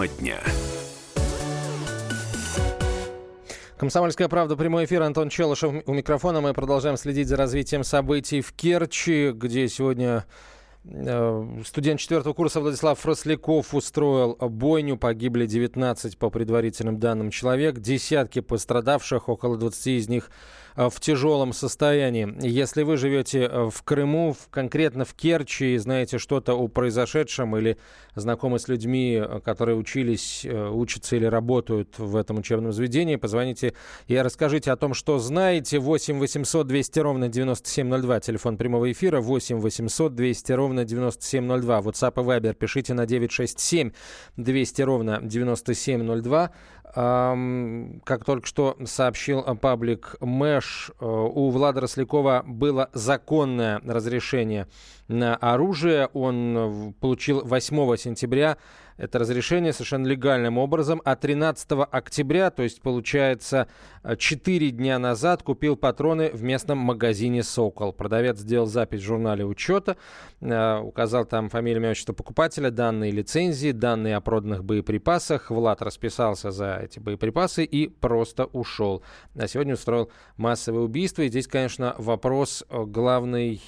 Тема дня. Комсомольская правда, прямой эфир. Антон Челышев у микрофона. Мы продолжаем следить за развитием событий в Керчи, где сегодня э, Студент четвертого курса Владислав Фросляков устроил бойню. Погибли 19 по предварительным данным человек. Десятки пострадавших, около 20 из них в тяжелом состоянии. Если вы живете э, в Крыму, конкретно в Керчи, и знаете что-то о произошедшем или знакомы с людьми, э, которые учились, учатся или работают в этом учебном заведении, позвоните и расскажите о том, что знаете. 8 800 200 ровно 9702, телефон прямого эфира, 8 800 200 ровно 9702, WhatsApp и Viber пишите на 967 200 ровно 9702. Как только что сообщил паблик Мэш, э, у Влада Рослякова было законное разрешение на оружие. Он э, получил 8 сентября это разрешение совершенно легальным образом. А 13 октября, то есть получается 4 э, дня назад, купил патроны в местном магазине «Сокол». Продавец сделал запись в журнале учета, э, указал там фамилию, имя, отчество покупателя, данные лицензии, данные о проданных боеприпасах. Влад расписался за эти боеприпасы и просто ушел. А сегодня устроил массовое убийство. И здесь, конечно, вопрос э, главный,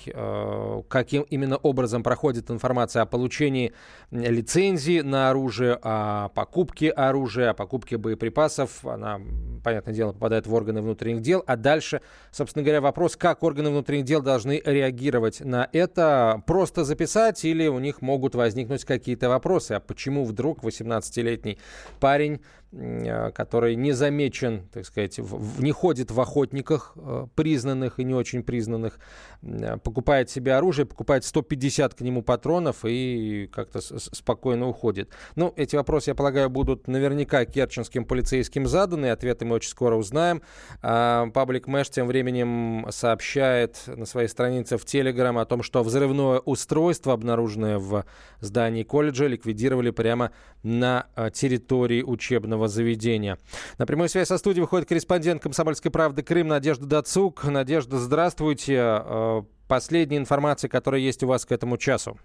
каким именно образом проходит информация о получении лицензии на оружие, о покупке оружия, о покупке боеприпасов. Она, понятное дело, попадает в органы внутренних дел. А дальше, собственно говоря, вопрос, как органы внутренних дел должны реагировать на это. Просто записать или у них могут возникнуть какие-то вопросы. А почему вдруг 18-летний парень который не замечен, так сказать, в, не ходит в охотниках э, признанных и не очень признанных, э, покупает себе оружие, покупает 150 к нему патронов и как-то спокойно уходит. Ну, эти вопросы, я полагаю, будут наверняка керченским полицейским заданы, ответы мы очень скоро узнаем. А, паблик Мэш тем временем сообщает на своей странице в Телеграм о том, что взрывное устройство, обнаруженное в здании колледжа, ликвидировали прямо на территории учебного учебного заведения. На прямую связь со студией выходит корреспондент «Комсомольской правды» Крым Надежда Дацук. Надежда, здравствуйте. Э, последняя информация, которая есть у вас к этому часу.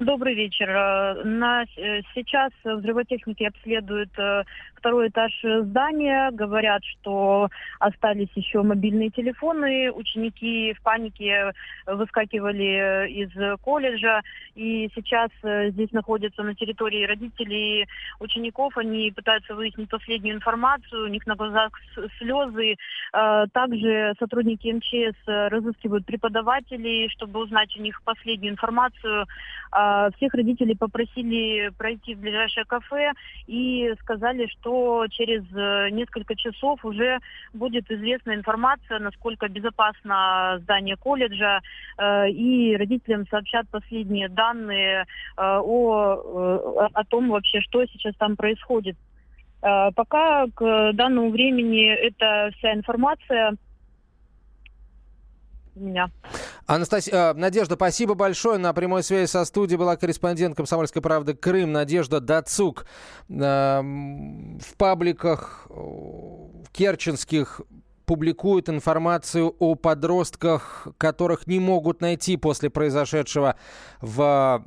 Добрый вечер. Э, на, э, сейчас взрывотехники обследуют второй этаж здания. Говорят, что остались еще мобильные телефоны. Ученики в панике выскакивали из колледжа. И сейчас э, здесь находятся на территории родителей учеников. Они пытаются выяснить последнюю информацию. У них на глазах слезы. Э, также сотрудники МЧС разыскивают преподавателей, чтобы узнать у них последнюю информацию. Э, всех родителей попросили пройти в ближайшее кафе и сказали, что через э, несколько часов уже будет известна информация, насколько безопасно здание колледжа, э, и родителям сообщат последние данные э, о, о том вообще, что сейчас там происходит. Пока к данному времени это вся информация меня. Анастасия, э, Надежда, спасибо большое. На прямой связи со студией была корреспондент «Комсомольской правды» Крым Надежда Дацук. Э, в пабликах керченских публикуют информацию о подростках, которых не могут найти после произошедшего в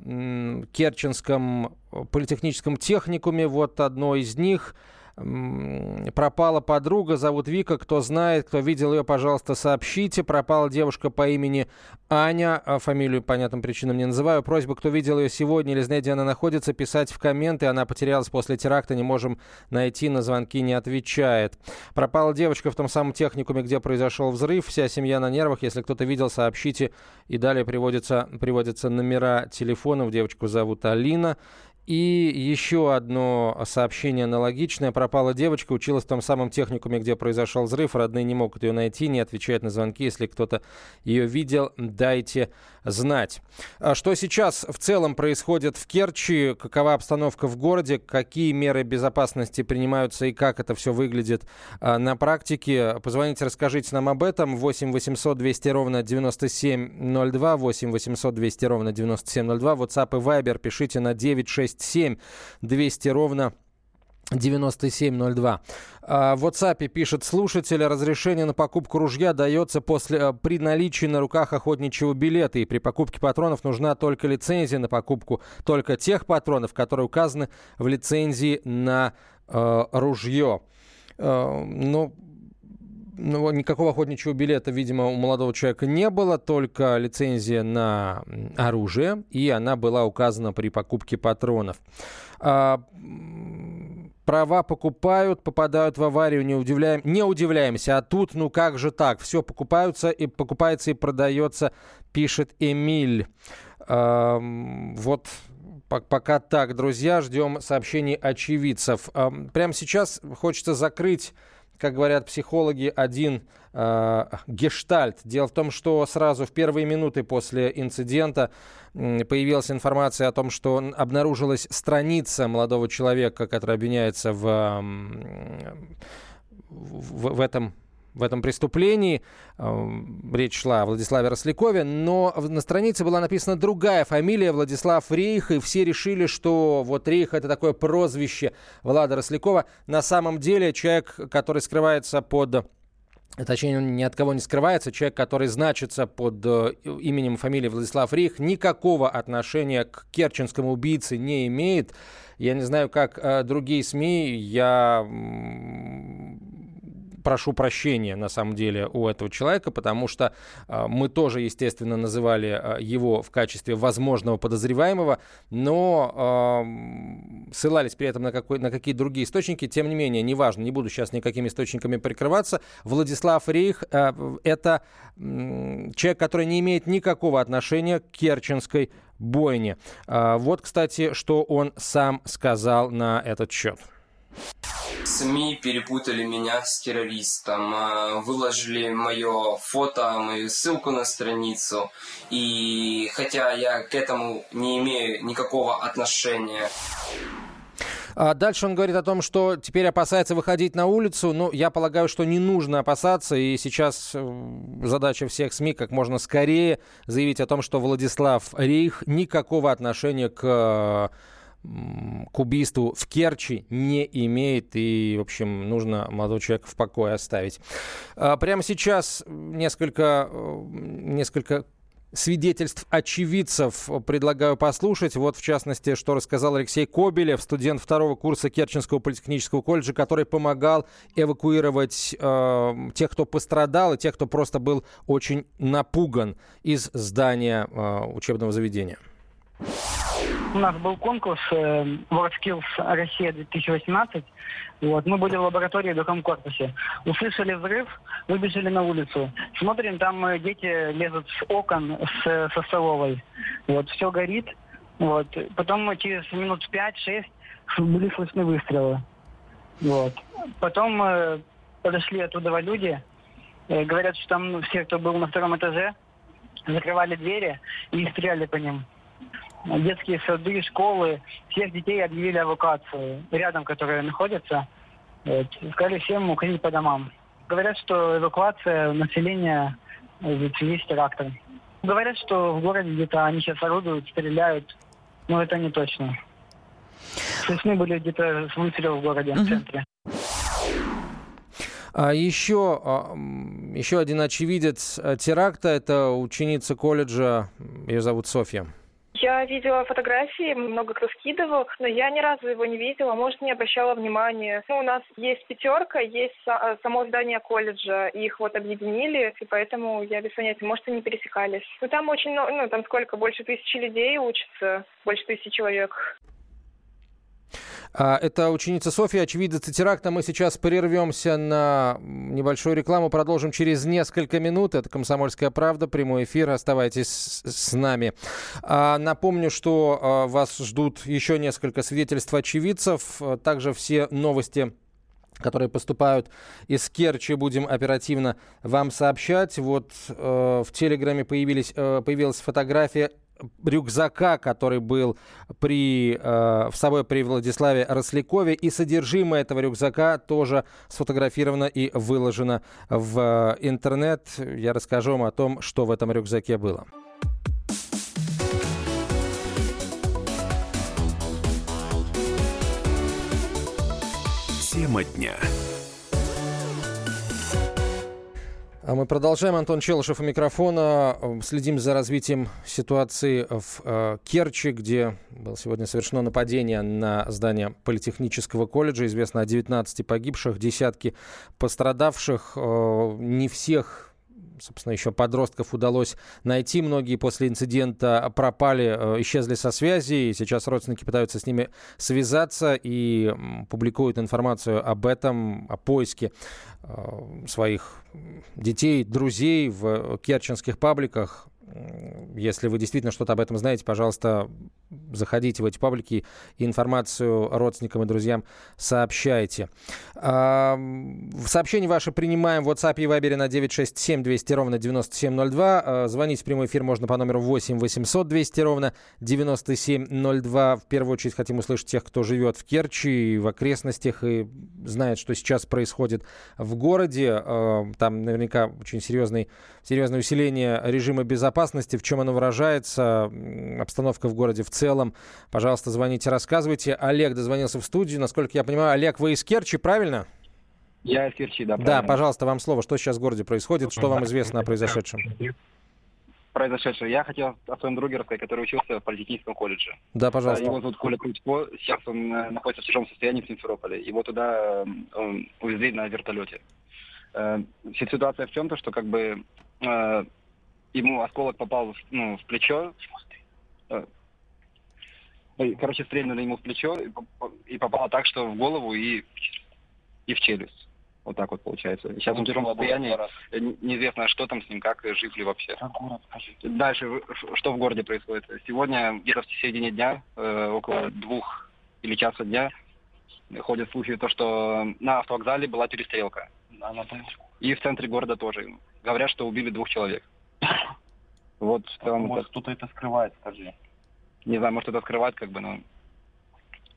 Керченском политехническом техникуме. Вот одно из них – пропала подруга, зовут Вика. Кто знает, кто видел ее, пожалуйста, сообщите. Пропала девушка по имени Аня. А фамилию, понятным причинам не называю. Просьба, кто видел ее сегодня или знает, где она находится, писать в комменты. Она потерялась после теракта, не можем найти, на звонки не отвечает. Пропала девочка в том самом техникуме, где произошел взрыв. Вся семья на нервах. Если кто-то видел, сообщите. И далее приводятся, приводятся номера телефонов. Девочку зовут Алина. И еще одно сообщение аналогичное. Пропала девочка, училась в том самом техникуме, где произошел взрыв. Родные не могут ее найти, не отвечают на звонки. Если кто-то ее видел, дайте знать. А что сейчас в целом происходит в Керчи? Какова обстановка в городе? Какие меры безопасности принимаются и как это все выглядит а, на практике? Позвоните, расскажите нам об этом. 8 800 200 ровно 9702. 8 800 200 ровно 9702. WhatsApp и Viber пишите на 96 967 200 ровно 9702. А, в WhatsApp пишет слушатель, разрешение на покупку ружья дается после, э, при наличии на руках охотничьего билета. И при покупке патронов нужна только лицензия на покупку только тех патронов, которые указаны в лицензии на э, ружье. Э, ну, ну, никакого охотничьего билета, видимо, у молодого человека не было, только лицензия на оружие, и она была указана при покупке патронов. А, права покупают, попадают в аварию, не, удивляем, не удивляемся. А тут, ну как же так? Все покупаются и покупается и продается, пишет Эмиль. А, вот пока так, друзья, ждем сообщений очевидцев. А, прямо сейчас хочется закрыть как говорят психологи, один э, гештальт. Дело в том, что сразу в первые минуты после инцидента появилась информация о том, что обнаружилась страница молодого человека, который обвиняется в, в, в этом в этом преступлении. Эм, речь шла о Владиславе Рослякове, но на странице была написана другая фамилия, Владислав Рейх, и все решили, что вот Рейх это такое прозвище Влада Рослякова. На самом деле человек, который скрывается под точнее, он ни от кого не скрывается, человек, который значится под э, именем и фамилией Владислав Рейх, никакого отношения к керченскому убийце не имеет. Я не знаю, как э, другие СМИ, я прошу прощения, на самом деле, у этого человека, потому что э, мы тоже, естественно, называли э, его в качестве возможного подозреваемого, но э, ссылались при этом на, какой, на какие другие источники. Тем не менее, неважно, не буду сейчас никакими источниками прикрываться. Владислав Рейх э, – это человек, который не имеет никакого отношения к Керченской бойне. Вот, кстати, что он сам сказал на этот счет. СМИ перепутали меня с террористом, а, выложили мое фото, мою ссылку на страницу, и хотя я к этому не имею никакого отношения. А дальше он говорит о том, что теперь опасается выходить на улицу. Ну, я полагаю, что не нужно опасаться. И сейчас э, задача всех СМИ как можно скорее заявить о том, что Владислав Рейх никакого отношения к к убийству в Керчи не имеет. И, в общем, нужно молодого человека в покое оставить. А, прямо сейчас несколько, э, несколько свидетельств очевидцев предлагаю послушать. Вот, в частности, что рассказал Алексей Кобелев, студент второго курса Керченского политехнического колледжа, который помогал эвакуировать э, тех, кто пострадал, и тех, кто просто был очень напуган из здания э, учебного заведения. У нас был конкурс э, WorldSkills Россия 2018. Вот, мы были в лаборатории в другом корпусе. Услышали взрыв, выбежали на улицу. Смотрим, там э, дети лезут с окон с, со столовой. Вот, все горит. Вот. Потом через минут 5-6 были слышны выстрелы. Вот. Потом э, подошли оттуда люди. Э, говорят, что там все, кто был на втором этаже, закрывали двери и стреляли по ним детские сады, школы, всех детей объявили эвакуацию рядом, которые находятся. Вот, сказали всем уходить по домам. Говорят, что эвакуация населения есть терактом. Говорят, что в городе где-то они сейчас орудуют, стреляют, но это не точно. Слышны были где-то выстрелы в городе, в центре. А еще, а, еще один очевидец э, теракта – это ученица колледжа, ее зовут Софья. Я видела фотографии, много кто скидывал, но я ни разу его не видела, может, не обращала внимания. Ну, у нас есть пятерка, есть э, само здание колледжа, их вот объединили, и поэтому я без понятия, может, они пересекались. Ну, там очень много, ну, там сколько, больше тысячи людей учатся, больше тысячи человек. А, это ученица Софья, очевидец теракта. Мы сейчас прервемся на небольшую рекламу, продолжим через несколько минут. Это «Комсомольская правда», прямой эфир. Оставайтесь с нами. А, напомню, что а, вас ждут еще несколько свидетельств очевидцев. Также все новости которые поступают из Керчи, будем оперативно вам сообщать. Вот э, в Телеграме э, появилась фотография рюкзака, который был при, э, в собой при Владиславе Рослякове. И содержимое этого рюкзака тоже сфотографировано и выложено в интернет. Я расскажу вам о том, что в этом рюкзаке было. Тема дня. А мы продолжаем. Антон Челышев у микрофона. Следим за развитием ситуации в э, Керчи, где было сегодня совершено нападение на здание Политехнического колледжа. Известно о 19 погибших, десятки пострадавших. Э, не всех собственно, еще подростков удалось найти. Многие после инцидента пропали, э, исчезли со связи. И сейчас родственники пытаются с ними связаться и публикуют информацию об этом, о поиске э, своих детей, друзей в керченских пабликах. Если вы действительно что-то об этом знаете, пожалуйста, заходите в эти паблики и информацию родственникам и друзьям сообщайте. В сообщении ваше принимаем в WhatsApp и Viber на 967 200 ровно 9702. А, звонить в прямой эфир можно по номеру 8 800 200 ровно 9702. В первую очередь хотим услышать тех, кто живет в Керчи и в окрестностях и знает, что сейчас происходит в городе. А, там наверняка очень серьезное усиление режима безопасности. В чем оно выражается? Обстановка в городе в целом. Пожалуйста, звоните, рассказывайте. Олег дозвонился в студию. Насколько я понимаю, Олег, вы из Керчи, правильно? Я из Керчи, да. Да, пожалуйста, вам слово. Что сейчас в городе происходит? Что вам известно о произошедшем? произошедшее. Я хотел о своем друге рассказать, который учился в политехническом колледже. Да, пожалуйста. Его зовут Коля Крутько. Сейчас он э, находится в тяжелом состоянии в Симферополе. Его туда э, увезли на вертолете. Э, ситуация в чем-то, что как бы ему осколок попал ну, в плечо. Короче, стрельнули ему в плечо и попало так, что в голову и, и в челюсть. Вот так вот получается. Сейчас он в тяжелом состоянии. Неизвестно, что там с ним, как жив ли вообще. Дальше, что в городе происходит? Сегодня, где-то в середине дня, э, около двух или часа дня, ходят слухи, то, что на автовокзале была перестрелка. И в центре города тоже. Говорят, что убили двух человек. Вот в целом... Может, кто-то это скрывает, скажи. Не знаю, может, это скрывает, как бы, но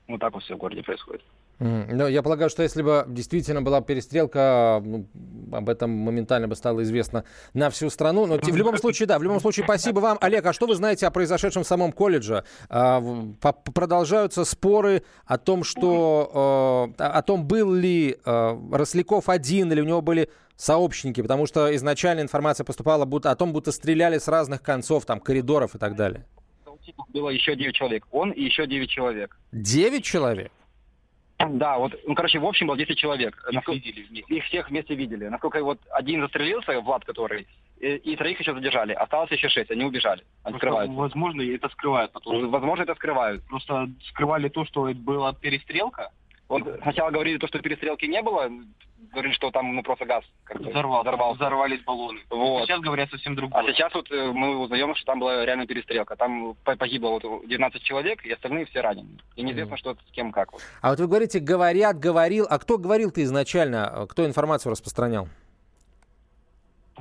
вот так вот все в городе происходит. Но я полагаю, что если бы действительно была перестрелка, ну, об этом моментально бы стало известно на всю страну. Но в любом случае, да, в любом случае, спасибо вам. Олег, а что вы знаете о произошедшем в самом колледже? А, продолжаются споры о том, что э, о том, был ли э, Росляков один или у него были сообщники, потому что изначально информация поступала будто, о том, будто стреляли с разных концов, там, коридоров и так далее. Было еще 9 человек. Он и еще 9 человек. 9 человек? Да, вот, ну, короче, в общем было 10 человек. Их, Насколько... видели Их всех вместе видели. Насколько вот один застрелился, Влад который, и, и троих еще задержали. Осталось еще шесть, они убежали. Они скрывают. Возможно, это скрывают. Потому... Возможно, это скрывают. Просто скрывали то, что была перестрелка, вот сначала говорили то, что перестрелки не было, говорили, что там ну просто газ взорвал, взорвал. взорвались баллоны. Вот. Сейчас говорят совсем другое. А сейчас вот э, мы узнаем, что там была реально перестрелка. Там погибло вот 19 человек, и остальные все ранены. И неизвестно, mm. что с кем как. Вот. А вот вы говорите, говорят, говорил. А кто говорил-то изначально? Кто информацию распространял?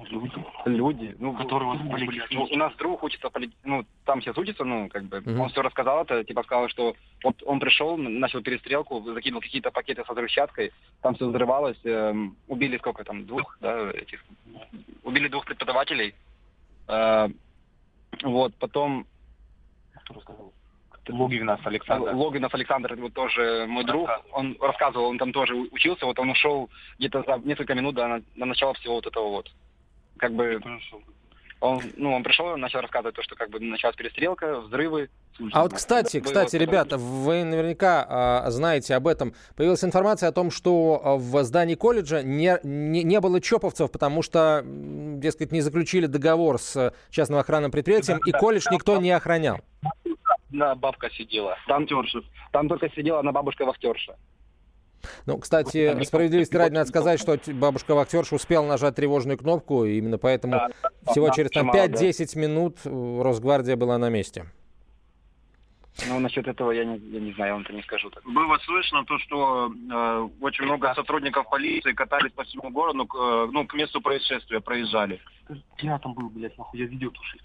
Люди, люди ну, которые вот были, ну, у нас друг учится, ну, там сейчас учится, ну, как бы, mm-hmm. он все рассказал это, типа сказал, что вот он пришел, начал перестрелку, закинул какие-то пакеты с взрывчаткой, там все взрывалось, эм, убили сколько там, двух, да, этих, убили двух преподавателей, э, вот, потом... Кто рассказал? Логинов Александр. Логинов Александр, вот тоже мой друг, он рассказывал, он там тоже учился, вот он ушел где-то за несколько минут до, до начала всего вот этого вот как бы он, ну, он пришел, начал рассказывать то, что как бы началась перестрелка, взрывы. А вот, кстати, кстати, ребята, вы наверняка а, знаете об этом. Появилась информация о том, что а, в здании колледжа не, не, не было чоповцев, потому что, дескать, не заключили договор с частным охранным предприятием, и колледж никто не охранял. Да, бабка сидела. Там, там только сидела она бабушка-вахтерша. Ну, кстати, справедливости ради надо сказать, что бабушка-вахтерша успела нажать тревожную кнопку, и именно поэтому да, всего через там, 5-10 минут э, Росгвардия была на месте. Ну, насчет этого я не, я не знаю, я вам это не скажу. Так. Было слышно то, что э, очень много сотрудников полиции катались по всему городу, к, э, ну, к месту происшествия проезжали. Я там был, блядь, нахуй, я видео тушил.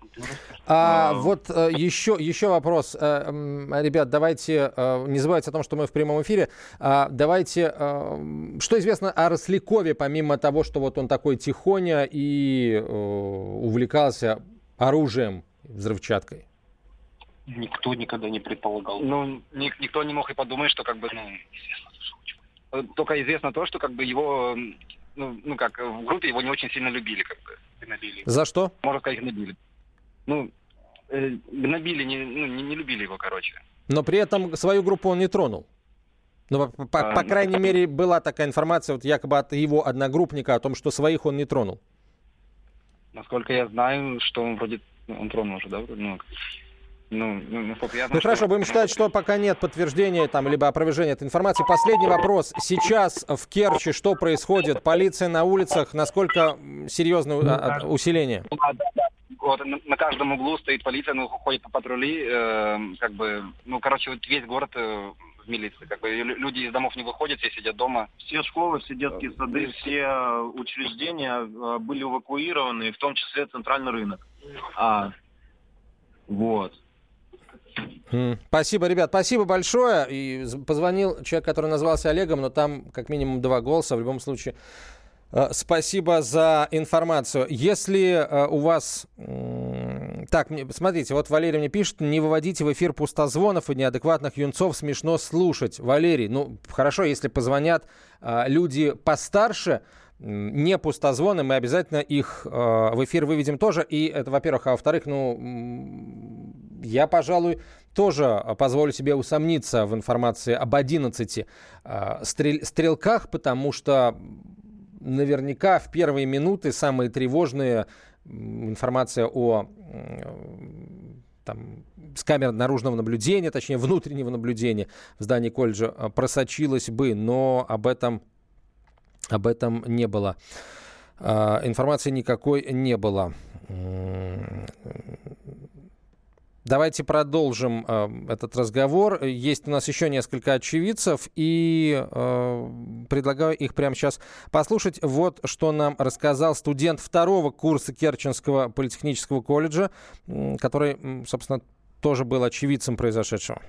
А, а, вот э, еще, еще вопрос. Э, э, ребят, давайте, э, не забывайте о том, что мы в прямом эфире. Э, давайте, э, что известно о Рослякове, помимо того, что вот он такой тихоня и э, увлекался оружием, взрывчаткой? Никто никогда не предполагал. Ну, ник- никто не мог и подумать, что как бы, ну, только известно то, что как бы его, ну, ну как, в группе его не очень сильно любили, как бы. Гнобили. За что? Можно сказать, гнобили. Ну, э, гнобили, не, ну, не, не любили его, короче. Но при этом свою группу он не тронул. Ну, по, по, по крайней мере, была такая информация, вот якобы от его одногруппника о том, что своих он не тронул. Насколько я знаю, что он вроде он тронул уже, да? Ну, ну, ну, ну, я ну хорошо, будем считать, что пока нет подтверждения там, либо опровержения этой информации. Последний вопрос. Сейчас в Керчи что происходит? Полиция на улицах, насколько серьезное ну, усиление? Вот, на, на каждом углу стоит полиция, ну, ходит по патрули, э, как бы, ну, короче, вот весь город э, в милиции, как бы, люди из домов не выходят, все сидят дома. Все школы, все детские сады, все учреждения э, были эвакуированы, в том числе центральный рынок. А, вот. Спасибо, ребят, спасибо большое. И позвонил человек, который назвался Олегом, но там как минимум два голоса. В любом случае, э, спасибо за информацию. Если э, у вас... Так, смотрите, вот Валерий мне пишет, не выводите в эфир пустозвонов и неадекватных юнцов, смешно слушать. Валерий, ну, хорошо, если позвонят э, люди постарше, не пустозвоны, мы обязательно их в эфир выведем тоже. И это, во-первых, а во-вторых, ну, я, пожалуй, тоже позволю себе усомниться в информации об 11 э, стрель, стрелках, потому что наверняка в первые минуты самые тревожные информация о там, с камер наружного наблюдения, точнее внутреннего наблюдения в здании колледжа э, просочилась бы, но об этом об этом не было. А, информации никакой не было. Давайте продолжим э, этот разговор. Есть у нас еще несколько очевидцев, и э, предлагаю их прямо сейчас послушать. Вот что нам рассказал студент второго курса Керченского политехнического колледжа, который, собственно, тоже был очевидцем произошедшего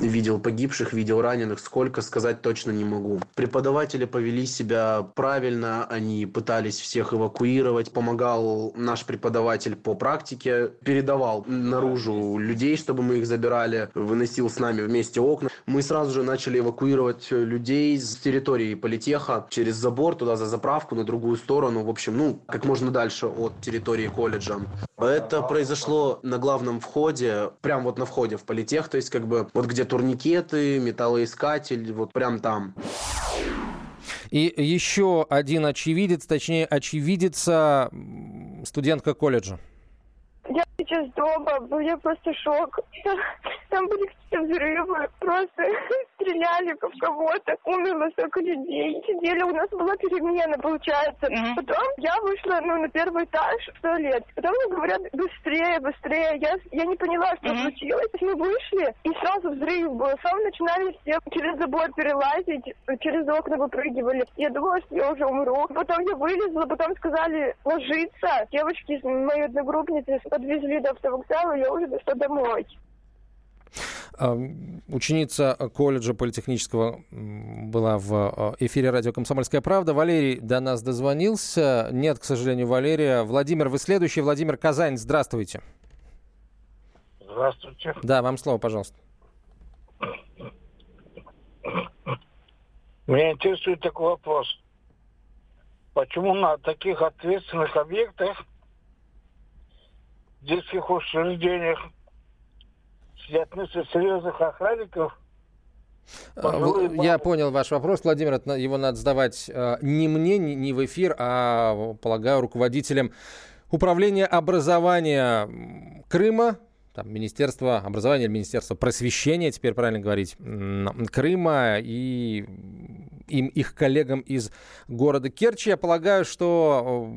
видел погибших, видел раненых, сколько сказать точно не могу. Преподаватели повели себя правильно, они пытались всех эвакуировать, помогал наш преподаватель по практике, передавал наружу людей, чтобы мы их забирали, выносил с нами вместе окна. Мы сразу же начали эвакуировать людей с территории политеха через забор туда за заправку на другую сторону, в общем, ну, как можно дальше от территории колледжа. Это произошло на главном входе, прям вот на входе в политех, то есть как бы вот где турникеты, металлоискатель, вот прям там. И еще один очевидец, точнее очевидица студентка колледжа. Я сейчас дома, у меня просто шок. Там были взрывы, просто стреляли в кого-то, умерло столько людей. Сидели, у нас была перемена, получается. Mm-hmm. Потом я вышла ну, на первый этаж в туалет. Потом мне говорят, быстрее, быстрее. Я, я не поняла, что mm-hmm. случилось. Мы вышли, и сразу взрыв был. Сам начинали все через забор перелазить, через окна выпрыгивали. Я думала, что я уже умру. Потом я вылезла, потом сказали ложиться. Девочки, мои одногруппницы, подвезли до автовокзала, я уже дошла домой. Ученица колледжа политехнического была в а, эфире радио «Комсомольская правда». Валерий до нас дозвонился. Нет, к сожалению, Валерия. Владимир, вы следующий. Владимир Казань, здравствуйте. Здравствуйте. Да, вам слово, пожалуйста. Меня интересует такой вопрос. Почему на таких ответственных объектах, детских учреждениях, сидят мысли серьезных охранников, а, я понял ваш вопрос, Владимир. Его надо задавать а, не мне, не в эфир, а, полагаю, руководителям управления образования Крыма, там, Министерство образования или Министерство просвещения, теперь правильно говорить, Крыма и им, их коллегам из города Керчи. Я полагаю, что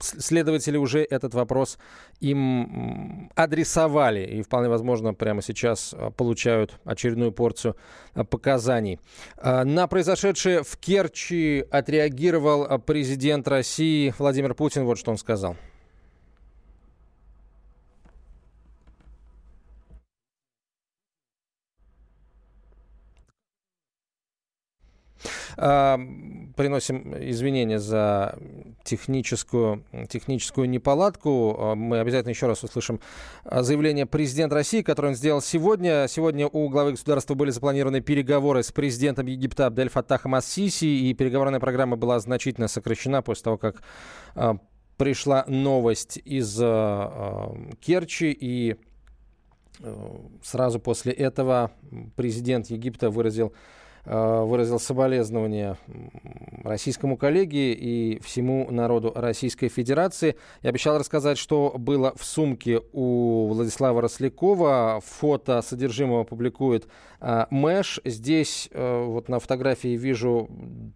следователи уже этот вопрос им адресовали и вполне возможно прямо сейчас а, получают очередную порцию а, показаний. На произошедшее в Керчи отреагировал президент России Владимир Путин. Вот что он сказал. Приносим извинения за техническую, техническую неполадку. А, мы обязательно еще раз услышим а, заявление президента России, которое он сделал сегодня. Сегодня у главы государства были запланированы переговоры с президентом Египта Абдель Фаттахом Ассиси, и переговорная программа была значительно сокращена после того, как пришла новость из Керчи, и сразу после этого президент Египта выразил Э, выразил соболезнования российскому коллеге и всему народу Российской Федерации. Я обещал рассказать, что было в сумке у Владислава Рослякова. Фото содержимого публикует э, Мэш. Здесь э, вот на фотографии вижу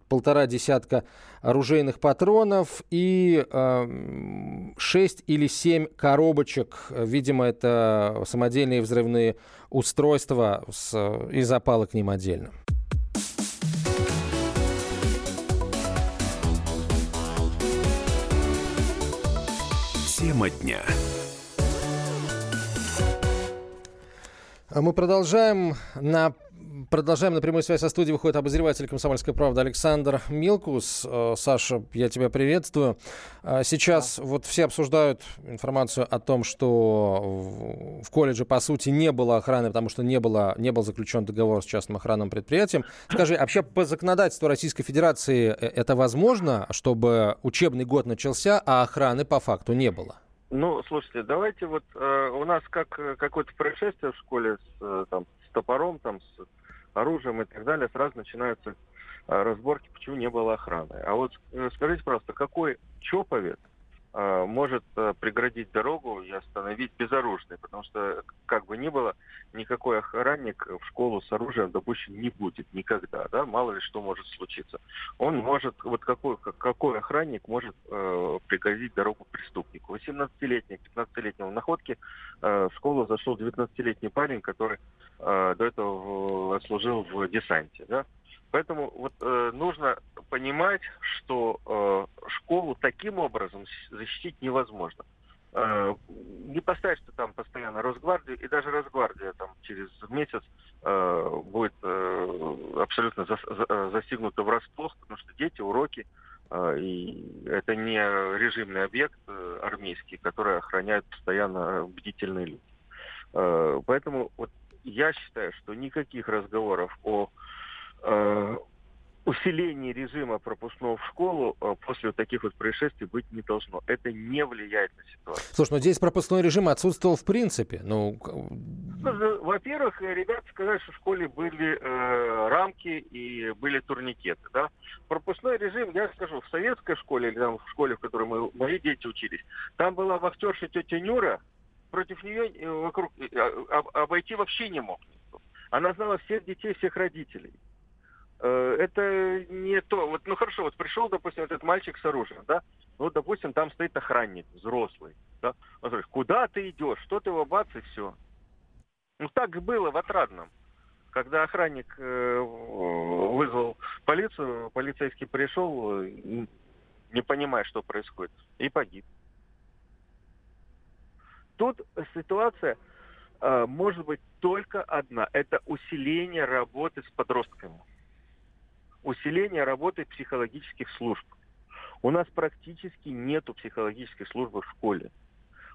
полтора десятка оружейных патронов и э, 6 или 7 коробочек. Видимо, это самодельные взрывные устройства с, и запалы к ним отдельно. Тема дня. А мы продолжаем на Продолжаем. На прямую связь со студией выходит обозреватель «Комсомольской правды» Александр Милкус. Э, Саша, я тебя приветствую. А сейчас да. вот все обсуждают информацию о том, что в колледже, по сути, не было охраны, потому что не, было, не был заключен договор с частным охранным предприятием. Скажи, вообще по законодательству Российской Федерации э, это возможно, чтобы учебный год начался, а охраны по факту не было? Ну, слушайте, давайте вот э, у нас как э, какое-то происшествие в школе с, э, там, с топором, там, с оружием и так далее, сразу начинаются э, разборки, почему не было охраны. А вот э, скажите просто, какой чоповец Э, может э, преградить дорогу и остановить безоружный, потому что, как бы ни было, никакой охранник в школу с оружием допущен не будет никогда, да, мало ли что может случиться. Он может, вот какой, какой охранник может э, преградить дорогу преступнику? 18-летний, 15-летнего в находке э, в школу зашел 19-летний парень, который э, до этого служил в десанте, да, Поэтому вот э, нужно понимать, что э, школу таким образом защитить невозможно. Э, не поставишь ты там постоянно Росгвардию, и даже Росгвардия там через месяц э, будет э, абсолютно за, за, застигнута врасплох, потому что дети, уроки, э, и это не режимный объект э, армейский, который охраняют постоянно бдительные люди. Э, поэтому вот я считаю, что никаких разговоров о усиление режима пропускного в школу э, после вот таких вот происшествий быть не должно. Это не влияет на ситуацию. Слушай, ну здесь пропускной режим отсутствовал в принципе. Ну, ну во-первых, ребята сказали, что в школе были э, рамки и были турникеты. Да? Пропускной режим, я скажу, в советской школе, или там в школе, в которой мы, мои дети учились, там была вахтерша тетя Нюра, против нее э, вокруг э, обойти вообще не мог. Она знала всех детей, всех родителей. Э, это не то. Вот, ну хорошо, вот пришел, допустим, этот мальчик с оружием, да, ну, допустим, там стоит охранник, взрослый, да, он говорит, куда ты идешь, что ты его бац, и все. Ну, так было в Отрадном. Когда охранник э, вызвал полицию, полицейский пришел, э, не понимая, что происходит, и погиб. Тут ситуация э, может быть только одна. Это усиление работы с подростками усиление работы психологических служб. У нас практически нету психологической службы в школе.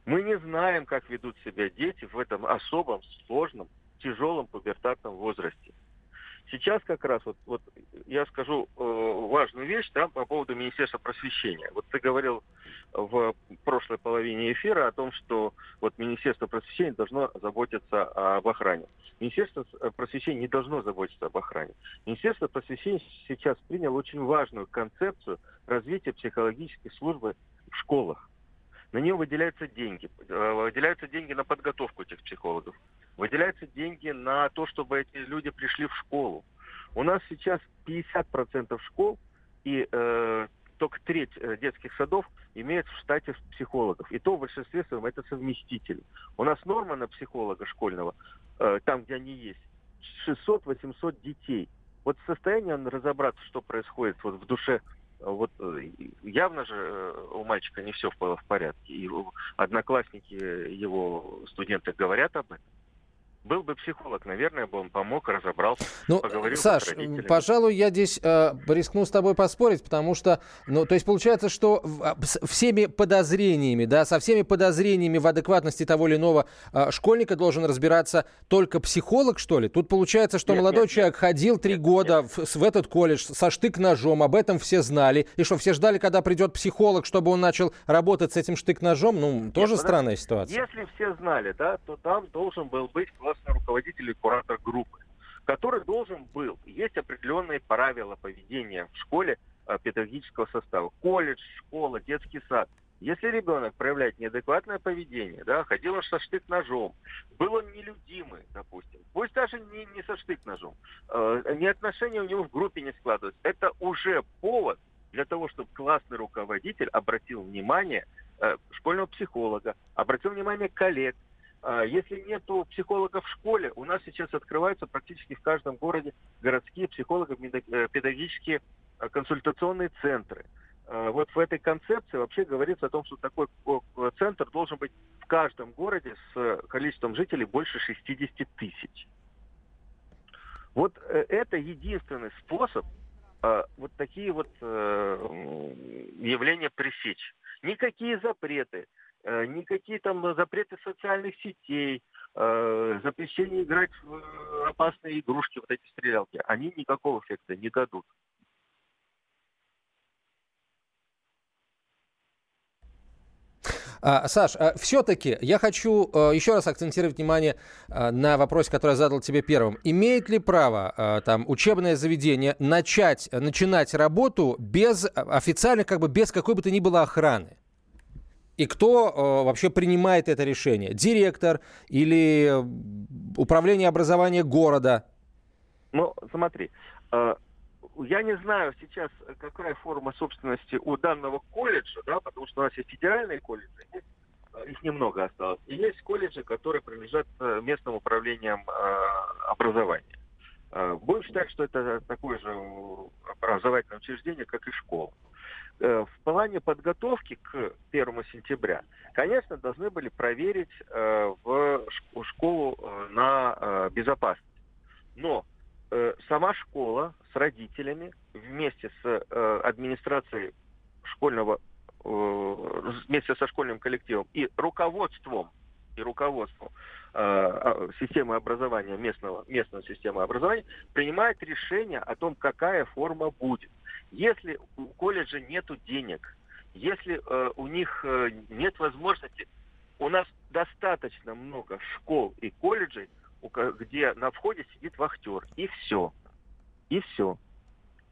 Мы не знаем, как ведут себя дети в этом особом, сложном, тяжелом пубертатном возрасте. Сейчас как раз вот, вот я скажу э, важную вещь да, по поводу Министерства просвещения. Вот ты говорил в прошлой половине эфира о том, что вот Министерство просвещения должно заботиться об охране. Министерство просвещения не должно заботиться об охране. Министерство просвещения сейчас приняло очень важную концепцию развития психологической службы в школах. На нее выделяются деньги. Э, выделяются деньги на подготовку этих психологов. Выделяются деньги на то, чтобы эти люди пришли в школу. У нас сейчас 50% школ и э, только треть э, детских садов имеют в штате психологов. И то в большинстве своем это совместители. У нас норма на психолога школьного, э, там, где они есть, 600-800 детей. Вот в состоянии он разобраться, что происходит вот в душе вот э, явно же у мальчика не все в порядке. И одноклассники его студенты говорят об этом. Был бы психолог, наверное, бы он помог, разобрался, ну, поговорил Саш, с родителями. пожалуй, я здесь э, рискну с тобой поспорить, потому что, ну, то есть получается, что с всеми подозрениями, да, со всеми подозрениями в адекватности того или иного э, школьника должен разбираться только психолог, что ли? Тут получается, что нет, молодой нет, человек нет, ходил три года нет. В, в этот колледж со штык-ножом, об этом все знали, и что, все ждали, когда придет психолог, чтобы он начал работать с этим штык-ножом? Ну, Нет, тоже подожди. странная ситуация. Если все знали, да, то там должен был быть классный руководитель и куратор группы, который должен был. Есть определенные правила поведения в школе э, педагогического состава. Колледж, школа, детский сад. Если ребенок проявляет неадекватное поведение, да, ходил он со штык-ножом, был он нелюдимый, допустим, пусть даже не, не со штык-ножом, э, ни отношения у него в группе не складываются, это уже повод для того, чтобы классный руководитель обратил внимание э, школьного психолога, обратил внимание коллег. Э, если нету психолога в школе, у нас сейчас открываются практически в каждом городе городские психолого-педагогические э, консультационные центры. Э, Вот в этой концепции вообще говорится о том, что такой э, центр должен быть в каждом городе с э, количеством жителей больше 60 тысяч. Вот э, это единственный способ э, вот такие вот э, явления пресечь. Никакие запреты, э, никакие там запреты социальных сетей, э, запрещение играть в э, опасные игрушки, вот эти стрелялки, они никакого эффекта не дадут. А, Саш, а, все-таки я хочу а, еще раз акцентировать внимание на вопросе, который я задал тебе первым. Имеет ли право там учебное заведение начать, начинать работу без официальных, как бы без какой бы то ни было охраны? И кто э, вообще принимает это решение? Директор или управление образования города? Ну, смотри, э, я не знаю сейчас, какая форма собственности у данного колледжа, да, потому что у нас есть федеральные колледжи, э, их немного осталось, и есть колледжи, которые принадлежат э, местным управлениям э, образования. Э, Будем считать, что это такое же образовательное учреждение, как и школа. Э, В плане подготовки к 1 сентября, конечно, должны были проверить э, в шк- школу э, на безопасность. Но сама школа с родителями вместе с администрацией школьного, вместе со школьным коллективом и руководством и руководством э, а, системы образования местного местной системы образования принимает решение о том, какая форма будет. Если у колледжа нету денег, если э, у них э, нет возможности, у нас достаточно много школ и колледжей, где на входе сидит вахтер, и все, и все.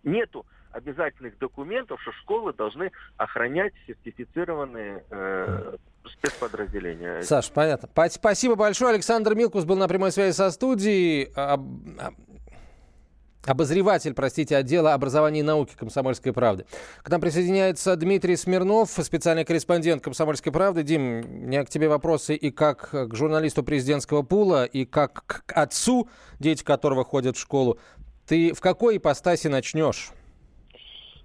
Нету обязательных документов, что школы должны охранять сертифицированные э, спецподразделения. Саш, понятно. Па- Спасибо большое. Александр Милкус был на прямой связи со студией. Об- об- Обозреватель, простите, отдела образования и науки «Комсомольской правды». К нам присоединяется Дмитрий Смирнов, специальный корреспондент «Комсомольской правды». Дим, у меня к тебе вопросы и как к журналисту президентского пула, и как к отцу, дети которого ходят в школу. Ты в какой ипостаси начнешь?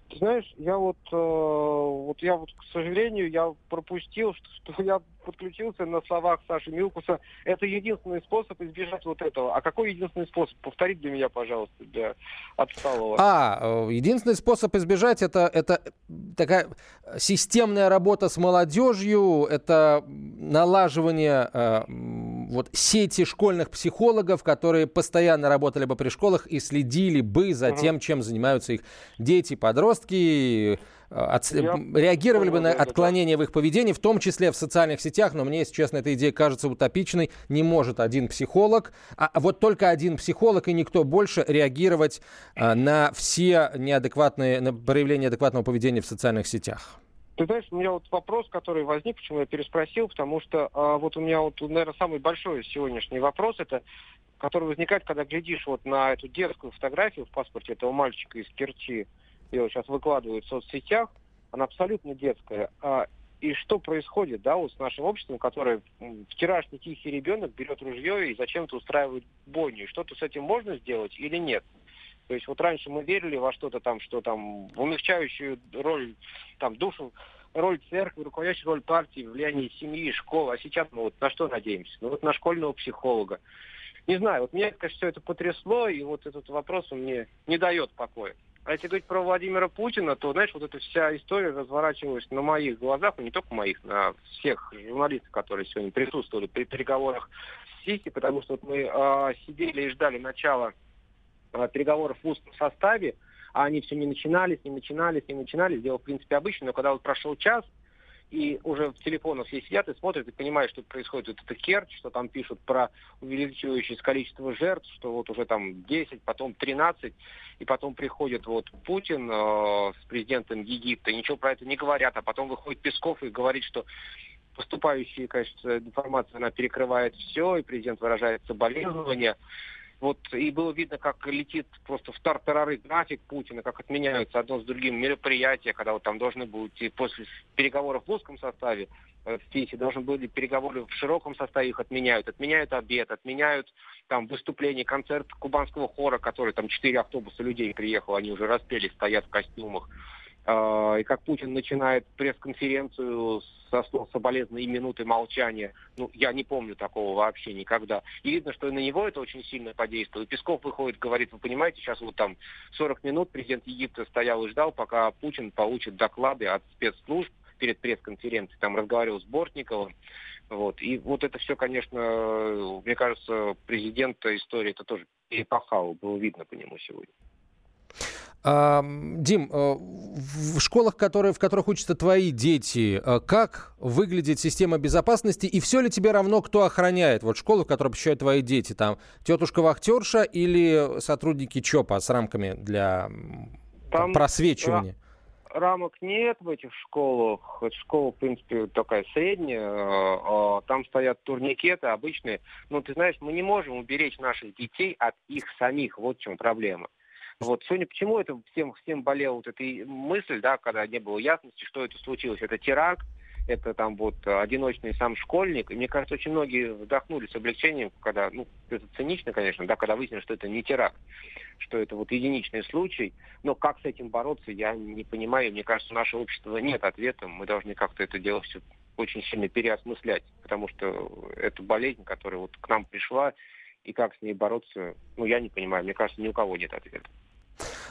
Ты знаешь, я вот, э, вот я вот, к сожалению, я пропустил, что, что я подключился на словах Саши Милкуса. Это единственный способ избежать вот этого. А какой единственный способ? Повтори для меня, пожалуйста, для отсталого. А, э, единственный способ избежать это, это такая системная работа с молодежью, это налаживание э, вот сети школьных психологов, которые постоянно работали бы при школах и следили бы за тем, чем занимаются их дети, подростки, от- Я реагировали бы на да, отклонения в их поведении, в том числе в социальных сетях, но мне, если честно, эта идея кажется утопичной. Не может один психолог, а вот только один психолог и никто больше реагировать а, на все неадекватные, на проявления адекватного поведения в социальных сетях. Ты знаешь, у меня вот вопрос, который возник, почему я переспросил, потому что а, вот у меня вот, наверное, самый большой сегодняшний вопрос, это который возникает, когда глядишь вот на эту детскую фотографию в паспорте этого мальчика из Керчи, ее сейчас выкладывают в соцсетях, она абсолютно детская. А, и что происходит, да, вот с нашим обществом, которое вчерашний тихий ребенок берет ружье и зачем-то устраивает бойню. Что-то с этим можно сделать или нет? То есть вот раньше мы верили во что-то там, что там в умягчающую роль, там, душу, роль церкви, руководящую роль партии, влияние семьи, школы. А сейчас мы вот на что надеемся? Ну вот на школьного психолога. не знаю, вот меня, конечно, все это потрясло, и вот этот вопрос он мне не дает покоя. А если говорить про Владимира Путина, то, знаешь, вот эта вся история разворачивалась на моих глазах, ну, не только моих, на всех журналистов, которые сегодня присутствовали при переговорах с Сиси, потому что вот мы э, сидели и ждали начала э, переговоров в узком составе, а они все не начинались, не начинались, не начинались. Дело, в принципе, обычно, но когда вот прошел час, и уже в телефонах все сидят и смотрят, и понимают, что происходит вот это Керчь, что там пишут про увеличивающееся количество жертв, что вот уже там 10, потом 13, и потом приходит вот Путин э, с президентом Египта, ничего про это не говорят, а потом выходит Песков и говорит, что поступающая, конечно, информация, она перекрывает все, и президент выражает соболезнования. Вот и было видно, как летит просто в тартарары график Путина, как отменяются одно с другим мероприятия, когда вот там должны быть и после переговоров в узком составе, э, в ТИСе должны были переговоры в широком составе, их отменяют. Отменяют обед, отменяют там выступление, концерт кубанского хора, который там четыре автобуса людей приехало, они уже распели, стоят в костюмах. А, и как Путин начинает пресс-конференцию со и минуты молчания. Ну, я не помню такого вообще никогда. И видно, что и на него это очень сильно подействовало. Песков выходит, говорит, вы понимаете, сейчас вот там 40 минут президент Египта стоял и ждал, пока Путин получит доклады от спецслужб перед пресс-конференцией. Там разговаривал с Бортниковым. Вот. И вот это все, конечно, мне кажется, президента истории это тоже перепахало, было видно по нему сегодня. Дим, э, в школах, которые, в которых учатся твои дети, э, как выглядит система безопасности и все ли тебе равно, кто охраняет? Вот школу, в которой посещают твои дети, там тетушка-вахтерша или сотрудники ЧОПа с рамками для там просвечивания? рамок нет в этих школах. Школа, в принципе, такая средняя. Э, там стоят турникеты обычные. Но ты знаешь, мы не можем уберечь наших детей от их самих. Вот в чем проблема. Вот сегодня почему это всем, всем болела вот эта мысль, да, когда не было ясности, что это случилось. Это теракт, это там вот одиночный сам школьник. И мне кажется, очень многие вдохнули с облегчением, когда, ну, это цинично, конечно, да, когда выяснилось, что это не теракт, что это вот единичный случай. Но как с этим бороться, я не понимаю. Мне кажется, у нашего общества нет ответа. Мы должны как-то это дело все очень сильно переосмыслять, потому что это болезнь, которая вот к нам пришла, и как с ней бороться, ну, я не понимаю. Мне кажется, ни у кого нет ответа.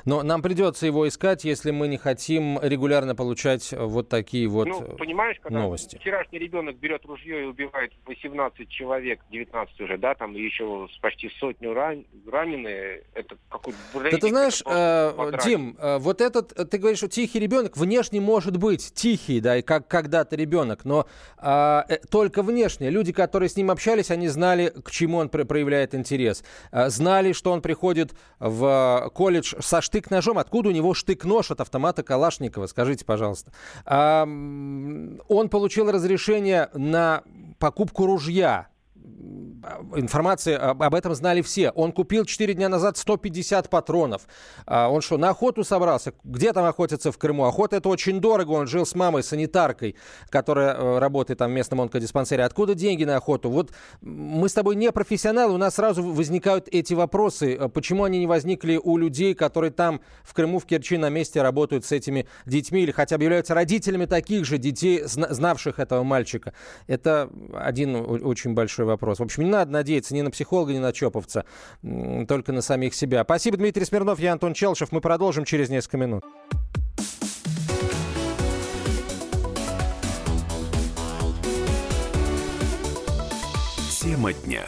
Но нам придется его искать, если мы не хотим регулярно получать вот такие вот ну, понимаешь, когда новости. вчерашний ребенок берет ружье и убивает 18 человек, 19 уже, да, там еще почти сотню ран... раненые, это какой-то... Да ты знаешь, э, Дим, э, вот этот, э, ты говоришь, что тихий ребенок внешне может быть тихий, да, и как когда-то ребенок, но э, э, только внешне. Люди, которые с ним общались, они знали, к чему он проявляет интерес. Э, знали, что он приходит в колледж со штык-ножом. Откуда у него штык-нож от автомата Калашникова? Скажите, пожалуйста. Он получил разрешение на покупку ружья информации об этом знали все. Он купил 4 дня назад 150 патронов. А, он что, на охоту собрался? Где там охотиться в Крыму? Охота это очень дорого. Он жил с мамой, санитаркой, которая э, работает там в местном онкодиспансере. Откуда деньги на охоту? Вот мы с тобой не профессионалы, у нас сразу возникают эти вопросы. Э, почему они не возникли у людей, которые там в Крыму, в Керчи на месте работают с этими детьми или хотя бы являются родителями таких же детей, знавших этого мальчика? Это один очень большой вопрос. В общем, не надо надеяться ни на психолога, ни на чоповца, только на самих себя. Спасибо, Дмитрий Смирнов, я Антон Челшев. Мы продолжим через несколько минут. Тема дня.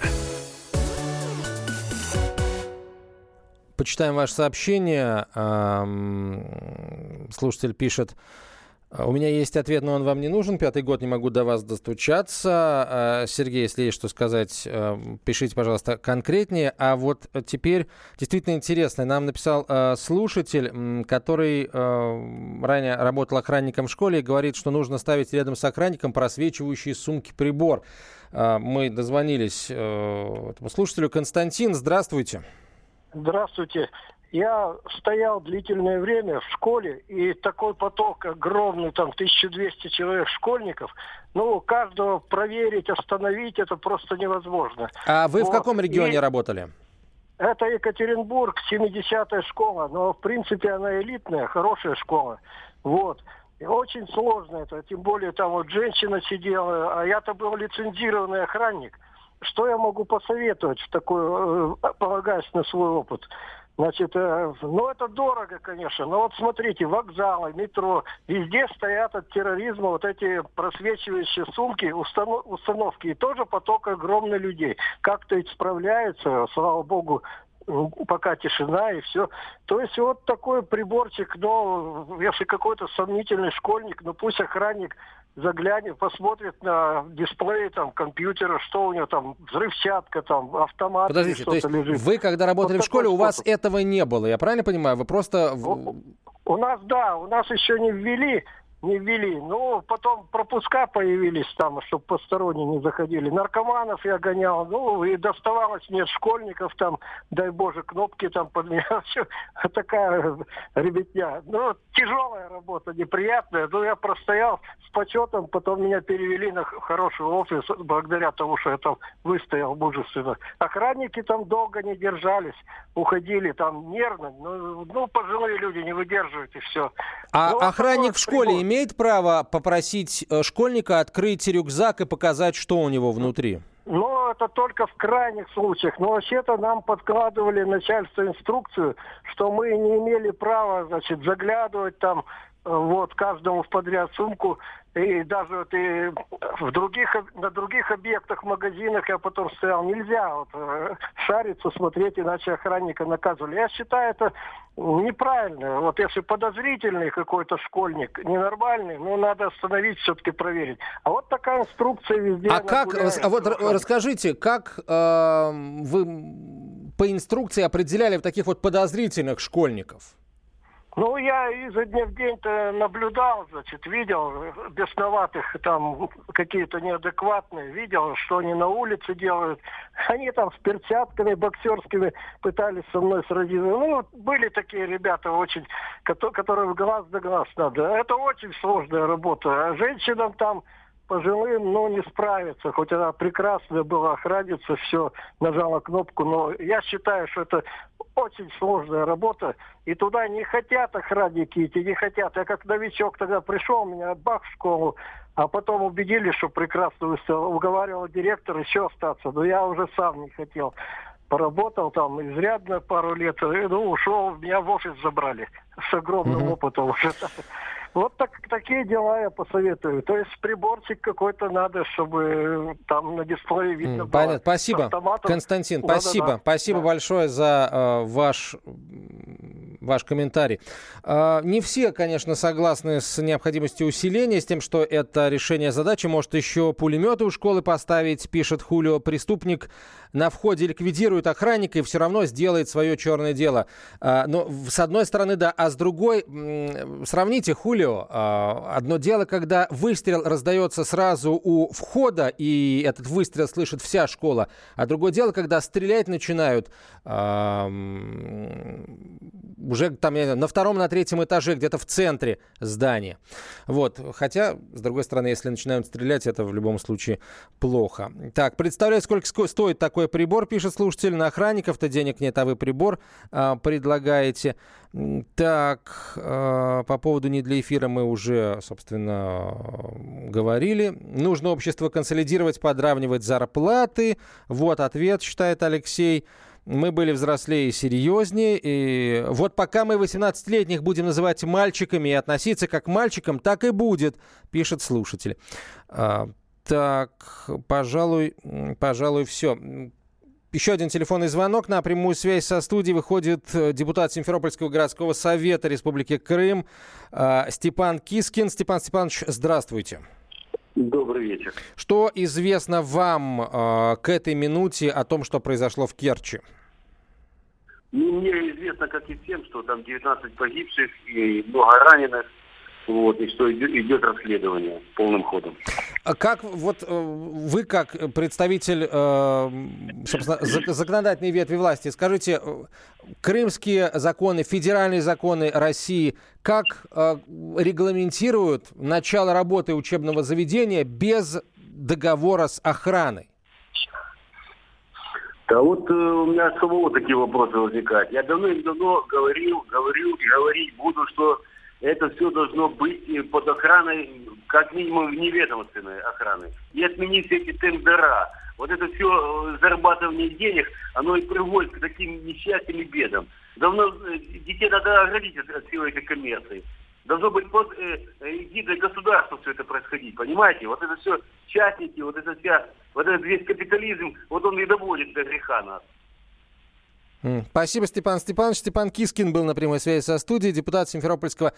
Почитаем ваше сообщение. Слушатель пишет... А, у меня есть ответ, но он вам не нужен. Пятый год не могу до вас достучаться. А, Сергей, если есть что сказать, а, пишите, пожалуйста, конкретнее. А вот теперь действительно интересно. Нам написал слушатель, который ранее работал охранником в школе и говорит, что нужно ставить рядом с охранником просвечивающие сумки прибор. Мы дозвонились этому слушателю. Константин, здравствуйте. Здравствуйте. Я стоял длительное время в школе, и такой поток огромный, там 1200 человек школьников, ну, каждого проверить, остановить, это просто невозможно. А вы вот. в каком регионе и... работали? Это Екатеринбург, 70-я школа, но в принципе она элитная, хорошая школа. Вот. И очень сложно это, тем более там вот женщина сидела, а я-то был лицензированный охранник. что я могу посоветовать в такой, э, полагаясь на свой опыт? Значит, э, ну это дорого, конечно, но вот смотрите, вокзалы, метро, везде стоят от терроризма вот эти просвечивающие сумки, установ, установки, и тоже поток огромный людей. Как-то ведь справляются, слава богу, пока тишина и все. То есть вот такой приборчик, но если какой-то сомнительный школьник, ну пусть охранник заглянет, посмотрит на дисплей там компьютера, что у него там, взрывчатка там, автомат. Подождите, то есть лежит. вы, когда работали вот в школе, у вас этого не было, я правильно понимаю? Вы просто... У, у нас, да, у нас еще не ввели, не ввели. Ну, потом пропуска появились там, чтобы посторонние не заходили. Наркоманов я гонял, ну, и доставалось мне школьников там, дай боже, кнопки там под меня. Всё, Такая ребятня. Ну, тяжелая работа, неприятная. Но я простоял с почетом, потом меня перевели на хороший офис, благодаря тому, что я там выстоял мужественно. Охранники там долго не держались, уходили там нервно. Ну, ну пожилые люди не выдерживают и все. А Ну, охранник в школе. Имеет право попросить э, школьника открыть рюкзак и показать, что у него внутри? Ну, это только в крайних случаях. Но вообще-то нам подкладывали начальство инструкцию, что мы не имели права, значит, заглядывать там вот каждому в подряд сумку. И даже вот и в других, на других объектах, магазинах я потом стоял. Нельзя вот, э, шариться, смотреть, иначе охранника наказывали. Я считаю это неправильно. Вот если подозрительный какой-то школьник, ненормальный, ну, надо остановить, все-таки проверить. А вот такая инструкция везде. А как, гуляет. а вот р- расскажите, как э, вы по инструкции определяли таких вот подозрительных школьников? Ну, я изо дня в день-то наблюдал, значит, видел бесноватых там какие-то неадекватные, видел, что они на улице делают. Они там с перчатками боксерскими пытались со мной сразиться. Ну, были такие ребята очень, кото- которым глаз да глаз надо. Это очень сложная работа. А женщинам там пожилым, ну, не справиться. Хоть она прекрасная была охранница, все, нажала кнопку. Но я считаю, что это очень сложная работа. И туда не хотят охранники идти, не хотят. Я как новичок тогда пришел, меня бах в школу, а потом убедили, что прекрасно выставил. Уговаривал директор еще остаться. Но я уже сам не хотел. Поработал там изрядно пару лет, и, ну, ушел, меня в офис забрали с огромным опытом уже. Вот так, такие дела я посоветую. То есть приборчик какой-то надо, чтобы там на дисплее видно было. Понятно. Спасибо, автоматом. Константин, Да-да-да. спасибо. Спасибо большое за э, ваш, ваш комментарий. Э, не все, конечно, согласны с необходимостью усиления, с тем, что это решение задачи. Может, еще пулеметы у школы поставить, пишет Хулио. Преступник на входе ликвидирует охранника и все равно сделает свое черное дело. А, Но с одной стороны, да, а с другой, сравните, Хулио, а, одно дело, когда выстрел раздается сразу у входа, и этот выстрел слышит вся школа, а другое дело, когда стрелять начинают а, уже там, знаю, на втором, на третьем этаже, где-то в центре здания. Вот. Хотя, с другой стороны, если начинают стрелять, это в любом случае плохо. Так, представляю, сколько ско- стоит такой прибор, пишет слушатель. На охранников-то денег нет, а вы прибор а, предлагаете. Так, по поводу не для эфира мы уже, собственно, говорили. Нужно общество консолидировать, подравнивать зарплаты. Вот ответ, считает Алексей. Мы были взрослее и серьезнее. И вот пока мы 18-летних будем называть мальчиками и относиться как к мальчикам, так и будет, пишет слушатель. А, так, пожалуй, пожалуй, все. Еще один телефонный звонок. На прямую связь со студией выходит э, депутат Симферопольского городского совета Республики Крым э, Степан Кискин. Степан Степанович, здравствуйте. Добрый вечер. Что известно вам э, к этой минуте о том, что произошло в Керчи? Ну, мне известно, как и всем, что там 19 погибших и много раненых, вот, и что идет, идет расследование полным ходом. А Как вот э, вы, как представитель э, собственно, зак- законодательной ветви власти, скажите, э, крымские законы, федеральные законы России, как регламентируют начало работы учебного заведения без договора с охраной? Да вот э, у меня самого такие вопросы возникают. Я давно-давно говорил, говорил и говорить буду, что это все должно быть под охраной, как минимум, неведомственной охраны. И отменить все эти тендера. Вот это все зарабатывание денег, оно и приводит к таким несчастьям и бедам. Давно детей надо оградить от, всей этой коммерции. Должно быть под э, эгидой государства все это происходить, понимаете? Вот это все частники, вот это вся, вот этот весь капитализм, вот он и доводит до греха нас. Спасибо, Степан Степанович. Степан Кискин был на прямой связи со студией, депутат Симферопольского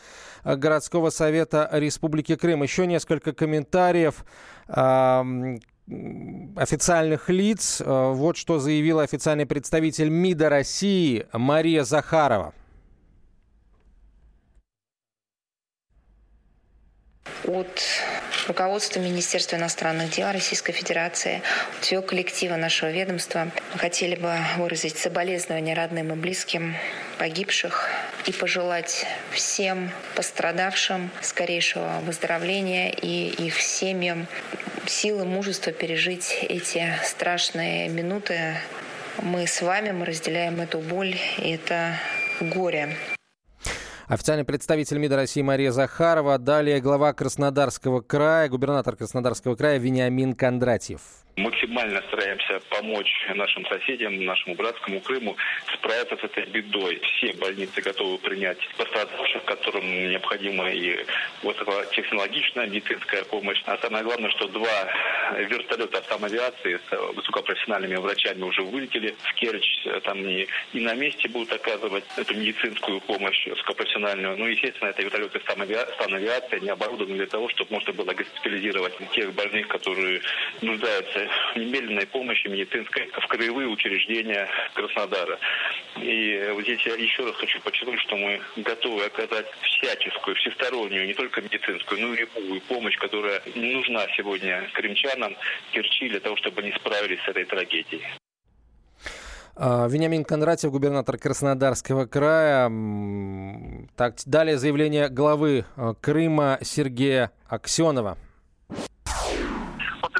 э, городского совета Республики Крым. Еще несколько комментариев официальных лиц. Э, вот что заявила официальный представитель МИДа России Мария Захарова. От руководства Министерства иностранных дел Российской Федерации, от всего коллектива нашего ведомства. Мы хотели бы выразить соболезнования родным и близким погибших и пожелать всем пострадавшим скорейшего выздоровления и их семьям силы, мужества пережить эти страшные минуты. Мы с вами, мы разделяем эту боль и это горе. Официальный представитель МИДа России Мария Захарова. Далее глава Краснодарского края, губернатор Краснодарского края Вениамин Кондратьев максимально стараемся помочь нашим соседям, нашему братскому Крыму справиться с этой бедой. Все больницы готовы принять пострадавших, которым необходима и высокотехнологичная медицинская помощь. А самое главное, что два вертолета автоавиации с высокопрофессиональными врачами уже вылетели в Керчь. Там и, и на месте будут оказывать эту медицинскую помощь высокопрофессиональную. Ну, естественно, это вертолеты станавиации, они оборудованы для того, чтобы можно было госпитализировать тех больных, которые нуждаются немедленной помощи медицинской в краевые учреждения Краснодара. И вот здесь я еще раз хочу подчеркнуть, что мы готовы оказать всяческую, всестороннюю, не только медицинскую, но и любую помощь, которая нужна сегодня крымчанам, Керчи, для того, чтобы они справились с этой трагедией. А, Вениамин Кондратьев, губернатор Краснодарского края. Так, далее заявление главы а, Крыма Сергея Аксенова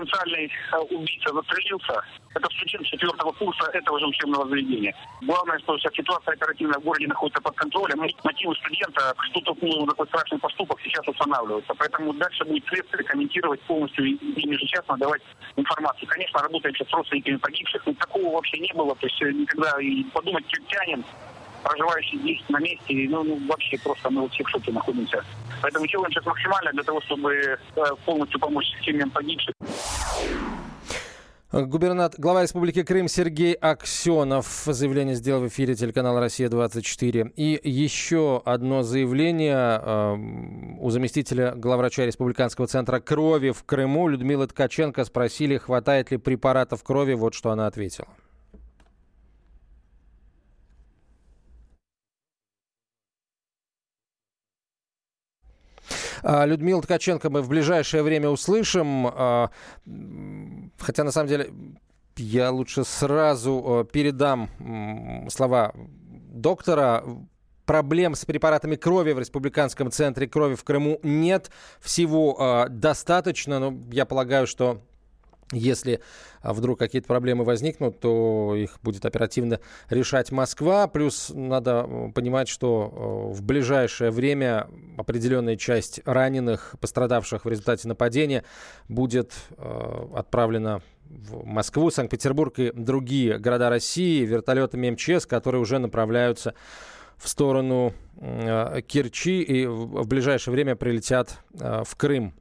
потенциальный э, убийца застрелился, это студент четвертого курса этого же учебного заведения. Главное, что вся ситуация оперативная в городе находится под контролем. Мотивы студента, что толкнуло на такой страшный поступок, сейчас устанавливаются. Поэтому дальше будет следствие комментировать полностью и ежечасно давать информацию. Конечно, работаем сейчас с родственниками погибших, но такого вообще не было. То есть э, никогда и подумать киртянин, проживающий здесь на месте, ну, ну вообще просто мы все в шоке находимся. Поэтому делаем сейчас максимально для того, чтобы э, полностью помочь семьям погибших. Губернатор, глава Республики Крым Сергей Аксенов заявление сделал в эфире телеканала «Россия-24». И еще одно заявление э, у заместителя главврача Республиканского центра крови в Крыму Людмилы Ткаченко спросили, хватает ли препаратов крови. Вот что она ответила. Людмила Ткаченко мы в ближайшее время услышим. А, хотя, на самом деле, я лучше сразу э, передам слова доктора проблем с препаратами крови в Республиканском центре крови в Крыму нет. Всего э, достаточно, но я полагаю, что если а, вдруг какие-то проблемы возникнут, то их будет оперативно решать Москва. Плюс надо понимать, что в ближайшее время определенная часть раненых, пострадавших в результате нападения, будет отправлена в Москву, Санкт-Петербург и другие города России вертолетами МЧС, которые уже направляются в сторону Керчи и в ближайшее время прилетят в Крым.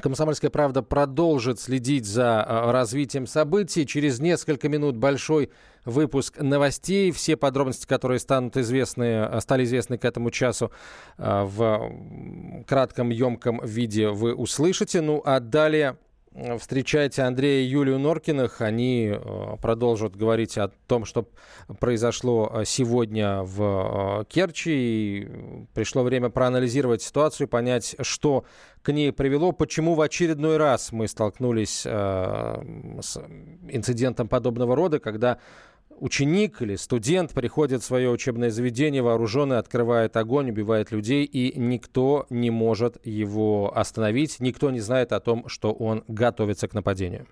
Комсомольская правда продолжит следить за а, развитием событий. Через несколько минут большой выпуск новостей. Все подробности, которые станут известны, а, стали известны к этому часу а, в кратком, емком виде вы услышите. Ну а далее встречайте Андрея и Юлию Норкиных. Они э, продолжат говорить о том, что произошло э, сегодня в э, Керчи. И пришло время проанализировать ситуацию, понять, что к ней привело, почему в очередной раз мы столкнулись с инцидентом подобного рода, когда ученик или студент приходит в свое учебное заведение вооруженный, открывает огонь, убивает людей, и никто не может его остановить, никто не знает о том, что он готовится к нападению.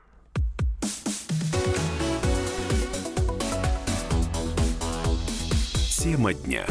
Тема дня.